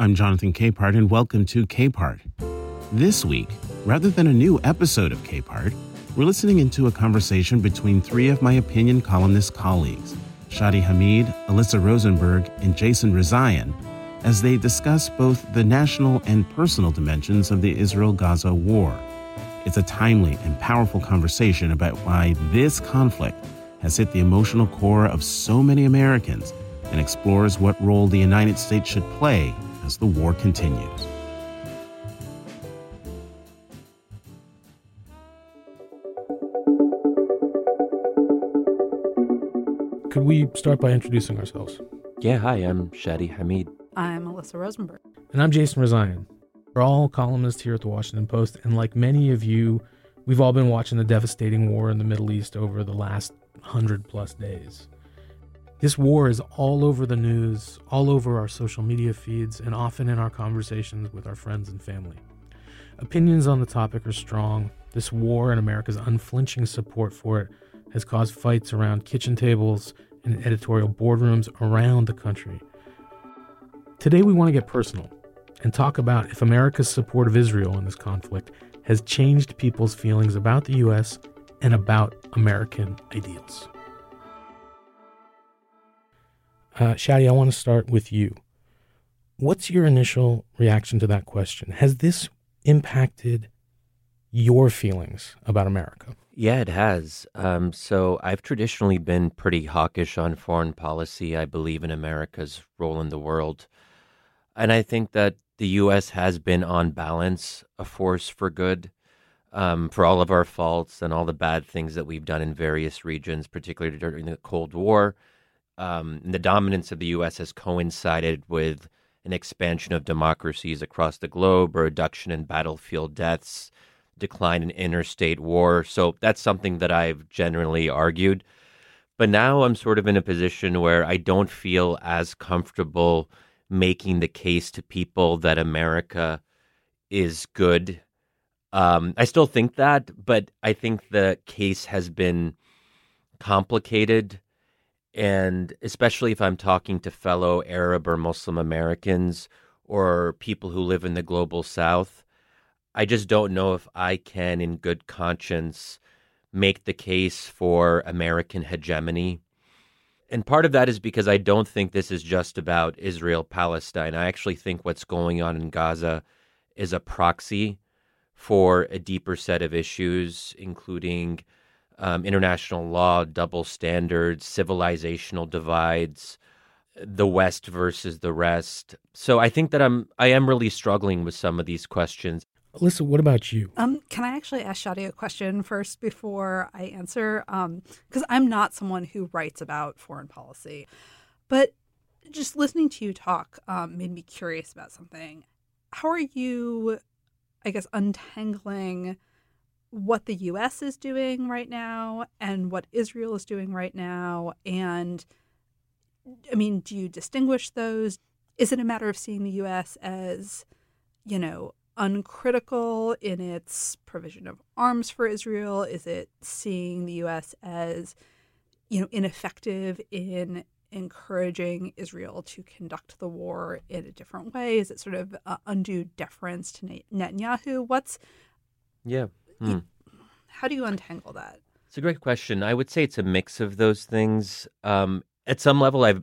I'm Jonathan Capehart, and welcome to Capehart. This week, rather than a new episode of Capehart, we're listening into a conversation between three of my opinion columnist colleagues, Shadi Hamid, Alyssa Rosenberg, and Jason Rezaian, as they discuss both the national and personal dimensions of the Israel Gaza war. It's a timely and powerful conversation about why this conflict has hit the emotional core of so many Americans and explores what role the United States should play as the war continues. Could we start by introducing ourselves? Yeah, hi, I'm Shadi Hamid. I'm Alyssa Rosenberg. And I'm Jason Rezaian. We're all columnists here at the Washington Post, and like many of you, we've all been watching the devastating war in the Middle East over the last hundred plus days. This war is all over the news, all over our social media feeds, and often in our conversations with our friends and family. Opinions on the topic are strong. This war and America's unflinching support for it has caused fights around kitchen tables and editorial boardrooms around the country. Today, we want to get personal and talk about if America's support of Israel in this conflict has changed people's feelings about the U.S. and about American ideals. Uh, Shadi, I want to start with you. What's your initial reaction to that question? Has this impacted your feelings about America? Yeah, it has. Um, so I've traditionally been pretty hawkish on foreign policy. I believe in America's role in the world. And I think that the U.S. has been, on balance, a force for good. Um, for all of our faults and all the bad things that we've done in various regions, particularly during the Cold War, um, the dominance of the U.S. has coincided with an expansion of democracies across the globe, a reduction in battlefield deaths, decline in interstate war. So that's something that I've generally argued. But now I'm sort of in a position where I don't feel as comfortable making the case to people that America is good. Um, I still think that, but I think the case has been complicated and especially if I'm talking to fellow Arab or Muslim Americans or people who live in the global south, I just don't know if I can, in good conscience, make the case for American hegemony. And part of that is because I don't think this is just about Israel Palestine. I actually think what's going on in Gaza is a proxy for a deeper set of issues, including um, international law, double standards, civilizational divides, the West versus the rest. So I think that I'm I am really struggling with some of these questions. Alyssa, what about you? Um, can I actually ask Shadi a question first before I answer? Because um, I'm not someone who writes about foreign policy, but just listening to you talk um, made me curious about something. How are you, I guess, untangling what the US is doing right now and what Israel is doing right now? And I mean, do you distinguish those? Is it a matter of seeing the US as, you know, uncritical in its provision of arms for Israel? Is it seeing the US as, you know, ineffective in encouraging Israel to conduct the war in a different way? Is it sort of uh, undue deference to Netanyahu? What's yeah. Hmm. How do you untangle that? It's a great question. I would say it's a mix of those things. Um, at some level, I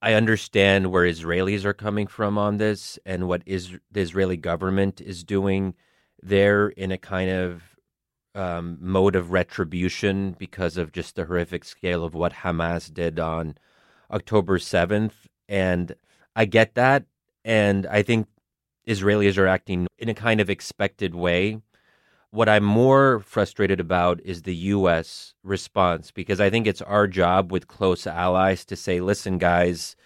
I understand where Israelis are coming from on this and what is the Israeli government is doing there in a kind of um, mode of retribution because of just the horrific scale of what Hamas did on October seventh, and I get that, and I think Israelis are acting in a kind of expected way what I'm more frustrated about is the U.S. response because I think it's our job with close allies to say, listen, guys,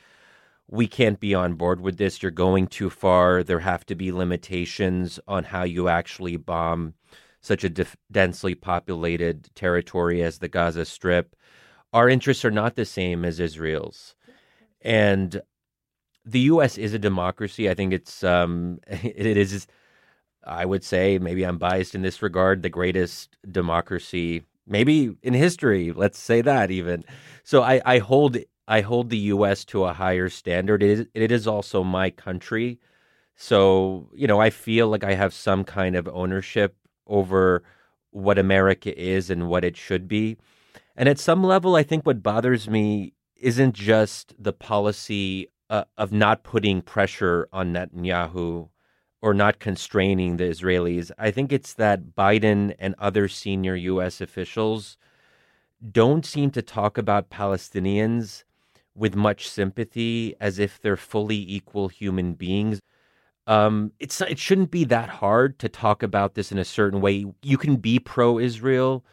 we can't be on board with this. You're going too far. There have to be limitations on how you actually bomb such a densely populated territory as the Gaza Strip. Our interests are not the same as Israel's. And the U.S. is a democracy. I think it's um, it is I would say, maybe I'm biased in this regard, the greatest democracy, maybe in history. Let's say that even. So I, I hold I hold the U.S. to a higher standard. It is, it is also my country. So, you know, I feel like I have some kind of ownership over what America is and what it should be. And at some level, I think what bothers me isn't just the policy uh, of not putting pressure on Netanyahu or not constraining the Israelis. I think it's that Biden and other senior U.S. officials don't seem to talk about Palestinians with much sympathy as if they're fully equal human beings. Um, it's it shouldn't be that hard to talk about this in a certain way. You can be pro-Israel,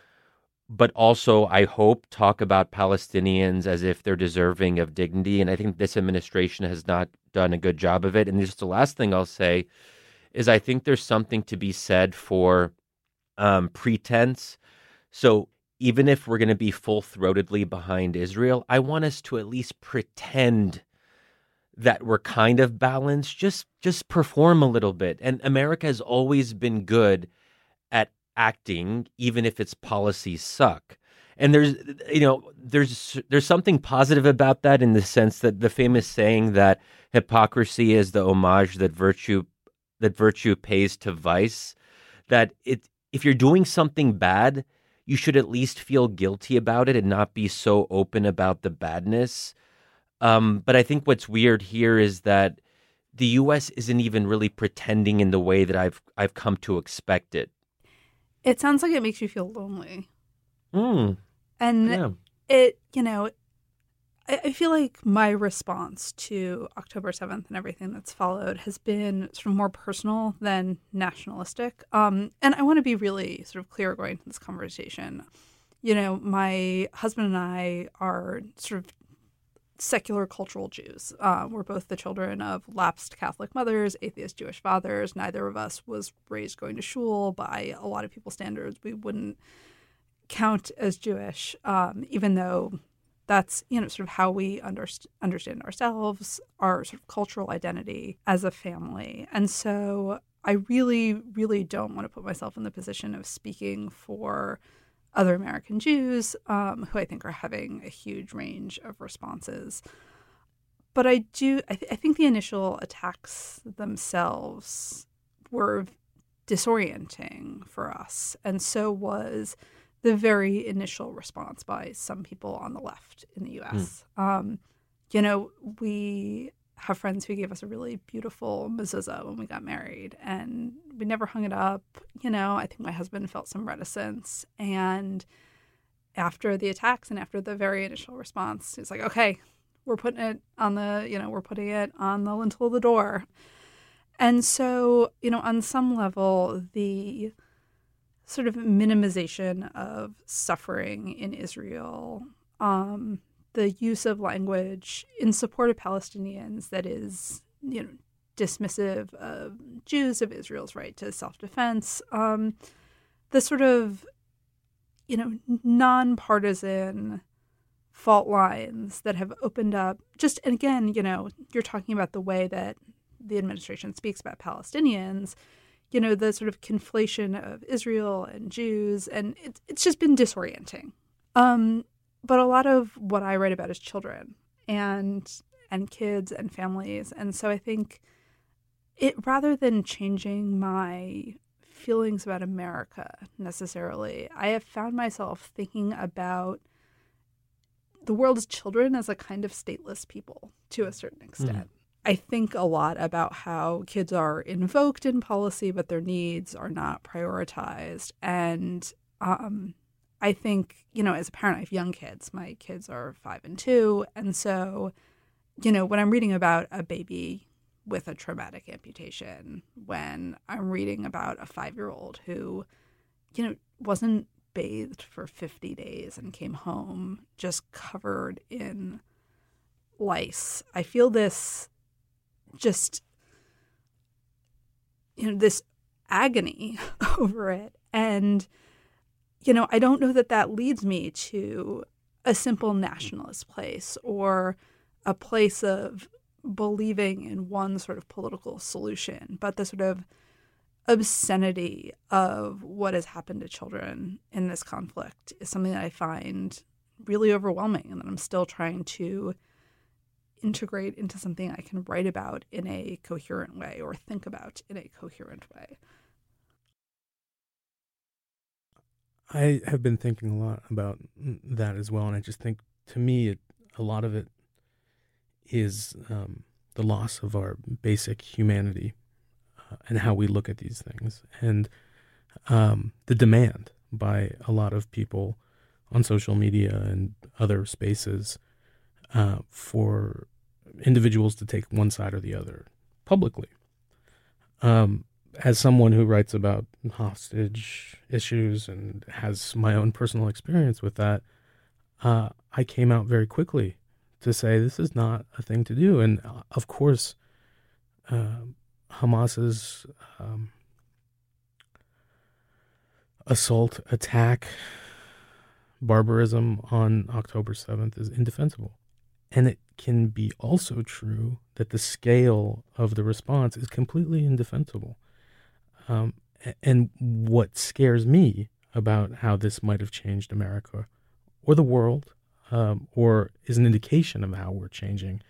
but also I hope talk about Palestinians as if they're deserving of dignity. And I think this administration has not done a good job of it. And just the last thing I'll say is I think there's something to be said for um, pretense. So even if we're going to be full throatedly behind Israel, I want us to at least pretend that we're kind of balanced. Just just perform a little bit. And America has always been good at acting, even if its policies suck. And there's you know there's there's something positive about that in the sense that the famous saying that hypocrisy is the homage that virtue that virtue pays to vice. That it if you're doing something bad, you should at least feel guilty about it and not be so open about the badness. Um, but I think what's weird here is that the U.S. isn't even really pretending in the way that I've I've come to expect it. It sounds like it makes you feel lonely. Mm, And yeah. it, you know, I, feel like my response to October 7th and everything that's followed has been sort of more personal than nationalistic. Um, and I want to be really sort of clear going into this conversation. You know, my husband and I are sort of secular cultural Jews. Uh, we're both the children of lapsed Catholic mothers, atheist Jewish fathers. Neither of us was raised going to shul. By a lot of people's standards, we wouldn't count as Jewish, um, even though that's you know sort of how we underst- understand ourselves, our sort of cultural identity as a family. And so I really, really don't want to put myself in the position of speaking for other American Jews um, who I think are having a huge range of responses. But I do, I, th- I think the initial attacks themselves were disorienting for us. And so was the very initial response by some people on the left in the US. Um, you know, we have friends who gave us a really beautiful mezuzah when we got married, and we never hung it up. You know, I think my husband felt some reticence. And after the attacks and after the very initial response, he's like, okay, we're putting it on the, you know, we're putting it on the lintel of the door. And so, you know, on some level, the sort of minimization of suffering in Israel, um, the use of language in support of Palestinians that is, you know, dismissive of Jews of Israel's right to self-defense, um, the sort of, you know, nonpartisan fault lines that have opened up. Just and again, you know, you're talking about the way that the administration speaks about Palestinians you know, the sort of conflation of Israel and Jews, and it, it's just been disorienting. Um, but a lot of what I write about is children and and kids and families, and so I think it rather than changing my feelings about America necessarily, I have found myself thinking about the world's children as a kind of stateless people to a certain extent. I think a lot about how kids are invoked in policy, but their needs are not prioritized. And um, I think, you know, as a parent, I have young kids. My kids are five and two. And so, you know, when I'm reading about a baby with a traumatic amputation, when I'm reading about a five year old who, you know, wasn't bathed for 50 days and came home just covered in lice, I feel this just you know this agony over it. And you know i don't know that that leads me to a simple nationalist place or a place of believing in one sort of political solution but the sort of obscenity of what has happened to children in this conflict is something that i find really overwhelming and that i'm still trying to integrate into something I can write about in a coherent way or think about in a coherent way? I have been thinking a lot about that as well, and I just think to me, it, a lot of it is um, the loss of our basic humanity uh, and how we look at these things, and um, the demand by a lot of people on social media and other spaces uh, for individuals to take one side or the other publicly. Um, as someone who writes about hostage issues and has my own personal experience with that, uh, I came out very quickly to say this is not a thing to do. And uh, of course, uh, Hamas's um, assault, attack, barbarism on October 7th is indefensible. And it can be also true that the scale of the response is completely indefensible. Um, and what scares me about how this might have changed America or the world, um, or is an indication of how we're changing,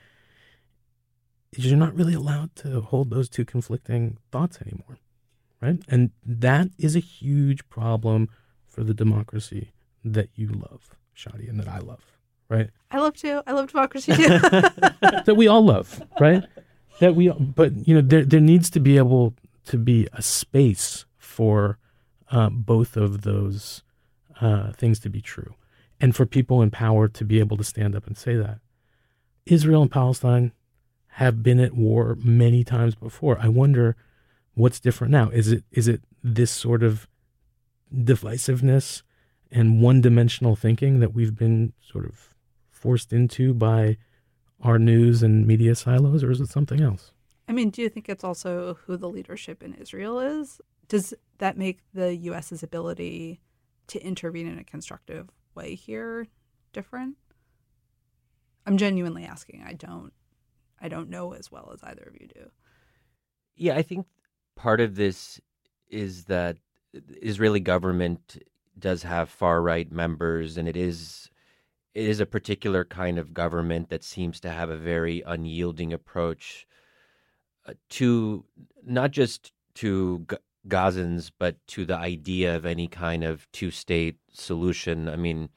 is you're not really allowed to hold those two conflicting thoughts anymore, right? And that is a huge problem for the democracy that you love, Shadi, and that I love, right? I love too. I love democracy too. that we all love, right? That we, but you know, there there needs to be able to be a space for uh, both of those uh, things to be true, and for people in power to be able to stand up and say that. Israel and Palestine have been at war many times before. I wonder what's different now. Is it is it this sort of divisiveness and one-dimensional thinking that we've been sort of forced into by our news and media silos, or is it something else? I mean, do you think it's also who the leadership in Israel is? Does that make the U.S.'s ability to intervene in a constructive way here different? I'm genuinely asking. I don't, I don't know as well as either of you do. Yeah, I think part of this is that Israeli government does have far right members, and it is it is a particular kind of government that seems to have a very unyielding approach uh, to not just to G- Gazans, but to the idea of any kind of two state solution. I mean,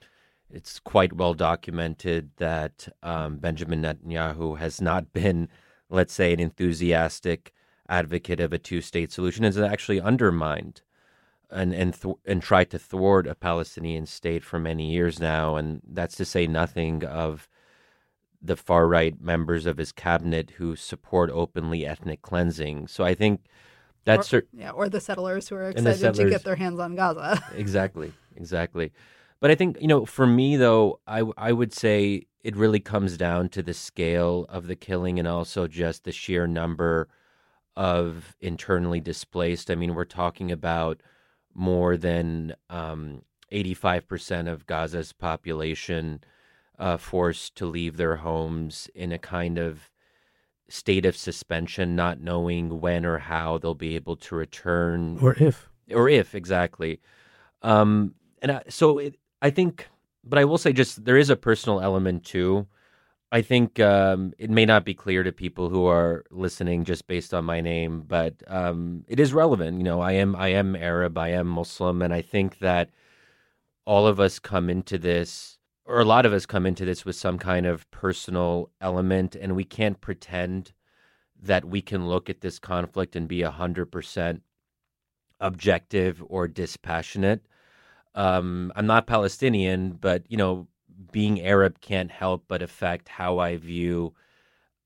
it's quite well documented that um, Benjamin Netanyahu has not been, let's say, an enthusiastic advocate of a two state solution, and actually undermined and and th- and tried to thwart a Palestinian state for many years now, and that's to say nothing of the far right members of his cabinet who support openly ethnic cleansing. So I think that's or, yeah, or the settlers who are excited settlers, to get their hands on Gaza. exactly, exactly. But I think you know, for me though, I I would say it really comes down to the scale of the killing and also just the sheer number of internally displaced. I mean, we're talking about more than um, 85% of Gaza's population uh, forced to leave their homes in a kind of state of suspension, not knowing when or how they'll be able to return, or if, or if exactly. Um, and I, so it, I think, but I will say, just there is a personal element too. I think um, it may not be clear to people who are listening just based on my name, but um, it is relevant. You know, I am I am Arab, I am Muslim, and I think that all of us come into this or a lot of us come into this with some kind of personal element, and we can't pretend that we can look at this conflict and be 100% objective or dispassionate. Um, I'm not Palestinian, but, you know, being Arab can't help but affect how I view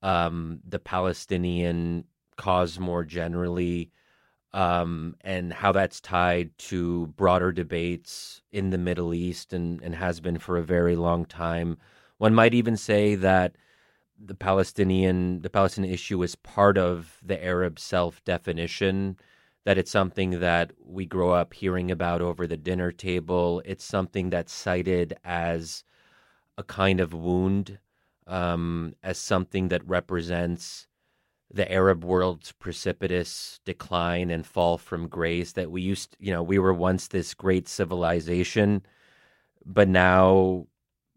um, the Palestinian cause more generally um, and how that's tied to broader debates in the Middle East and, and has been for a very long time. One might even say that the Palestinian the Palestinian issue is part of the Arab self definition. That it's something that we grow up hearing about over the dinner table. It's something that's cited as a kind of wound, um, as something that represents the Arab world's precipitous decline and fall from grace that we used, you know, we were once this great civilization, but now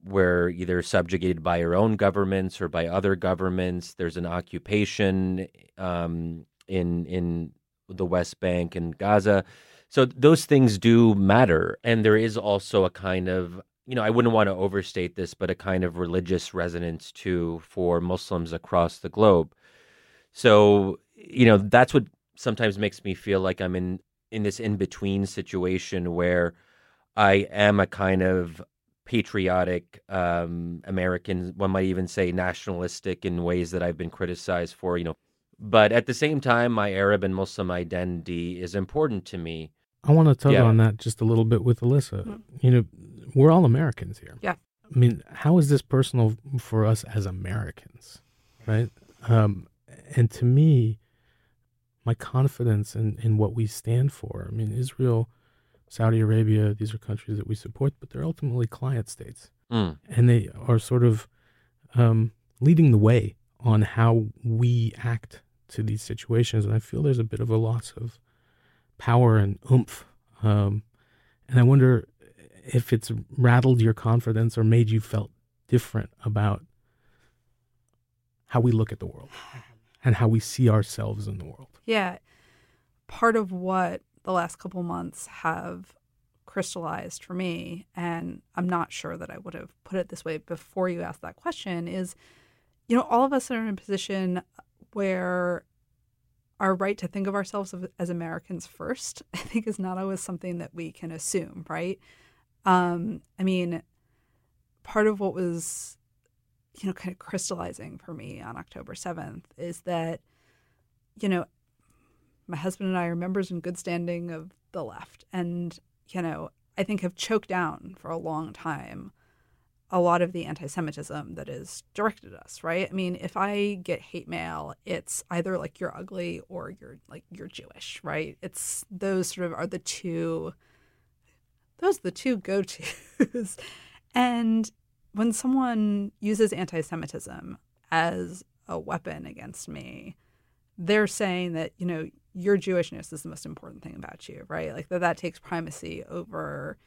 we're either subjugated by our own governments or by other governments. There's an occupation um, in in the West Bank and Gaza. So those things do matter, and there is also a kind of you know I wouldn't want to overstate this, but a kind of religious resonance too for Muslims across the globe. So you know that's what sometimes makes me feel like I'm in in this in between situation where I am a kind of patriotic um, American. One might even say nationalistic in ways that I've been criticized for. You know, but at the same time, my Arab and Muslim identity is important to me. I want to touch yeah. on that just a little bit with Alyssa. Mm-hmm. You know, we're all Americans here. Yeah. I mean, how is this personal for us as Americans, right? Um, and to me, my confidence in, in what we stand for. I mean, Israel, Saudi Arabia, these are countries that we support, but they're ultimately client states. Mm. And they are sort of um, leading the way on how we act to these situations. And I feel there's a bit of a loss of power and oomph. Um, and I wonder if it's rattled your confidence or made you felt different about how we look at the world and how we see ourselves in the world. Yeah. Part of what the last couple months have crystallized for me, and I'm not sure that I would have put it this way before you asked that question, is you know, all of us are in a position where our right to think of ourselves as Americans first, I think, is not always something that we can assume, right? Um, I mean, part of what was you know, kind of crystallizing for me on October 7th is that, you know, my husband and I are members in good standing of the left. And, you know, I think have choked down for a long time a lot of the anti Semitism that is directed at us, right? I mean, if I get hate mail, it's either like you're ugly or you're like you're Jewish, right? It's those sort of are the two, those are the two go tos. and when someone uses anti Semitism as a weapon against me, they're saying that, you know, your Jewishness is the most important thing about you, right? Like that that takes primacy over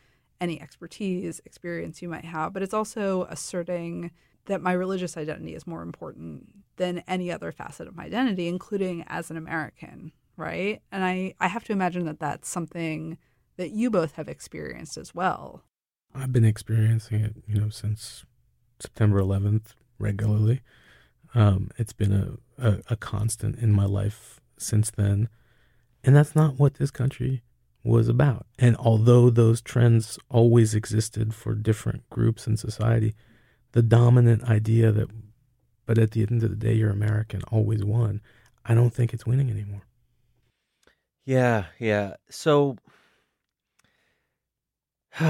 any expertise, experience you might have. But it's also asserting that my religious identity is more important than any other facet of my identity, including as an American, right? And I, I have to imagine that that's something that you both have experienced as well. I've been experiencing it, you know, since September 11th regularly. Um, it's been a, a, a constant in my life since then. And that's not what this country was about. And although those trends always existed for different groups in society, the dominant idea that, but at the end of the day, you're American always won, I don't think it's winning anymore. Yeah, yeah. So,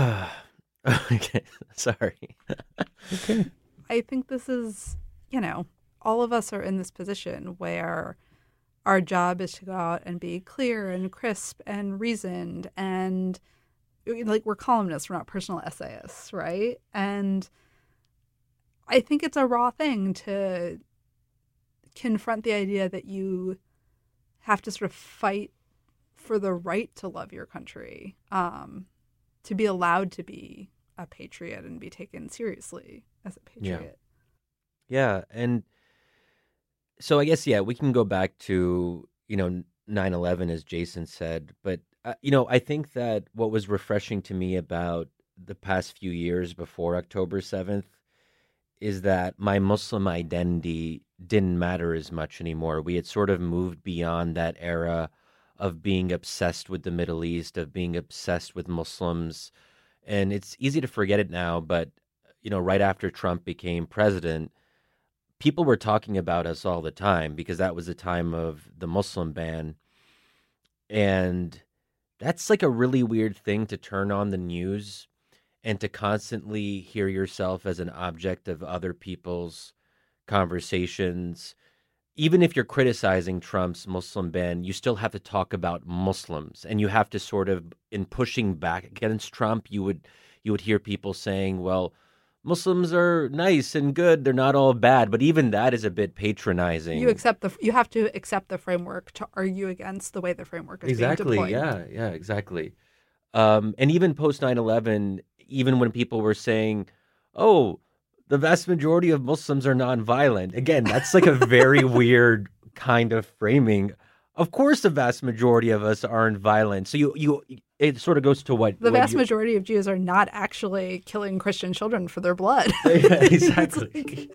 okay, sorry. okay. I think this is, you know, all of us are in this position where our job is to go out and be clear and crisp and reasoned and like we're columnists, we're not personal essayists, right? And I think it's a raw thing to confront the idea that you have to sort of fight for the right to love your country. Um, to be allowed to be a patriot and be taken seriously as a patriot. Yeah. yeah. And so I guess, yeah, we can go back to, you know, 9 11, as Jason said. But, uh, you know, I think that what was refreshing to me about the past few years before October 7th is that my Muslim identity didn't matter as much anymore. We had sort of moved beyond that era of being obsessed with the Middle East, of being obsessed with Muslims. And it's easy to forget it now, but you know, right after Trump became president, people were talking about us all the time because that was the time of the Muslim ban. And that's like a really weird thing to turn on the news and to constantly hear yourself as an object of other people's conversations even if you're criticizing Trump's Muslim ban, you still have to talk about Muslims, and you have to sort of, in pushing back against Trump, you would you would hear people saying, "Well, Muslims are nice and good; they're not all bad." But even that is a bit patronizing. You accept the you have to accept the framework to argue against the way the framework is exactly. Being deployed. yeah, yeah, exactly. Um, and even post 9-11, even when people were saying oh, the vast majority of Muslims are nonviolent. Again, that's like a very weird kind of framing. Of course, the vast majority of us aren't violent. So you you it sort of goes to what the what vast you- majority of Jews are not actually killing Christian children for their blood. exactly.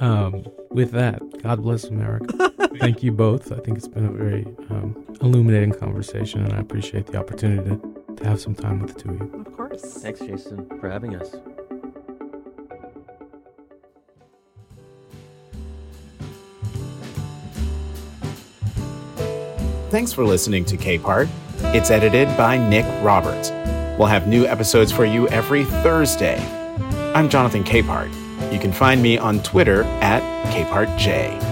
Um, with that, God bless America. Thank you both. I think it's been a very um, illuminating conversation, and I appreciate the opportunity to, to have some time with the two of you. of course. Thanks, Jason, for having us. Thanks for listening to Capehart. It's edited by Nick Roberts. We'll have new episodes for you every Thursday. I'm Jonathan Capehart. You can find me on Twitter at CapehartJ.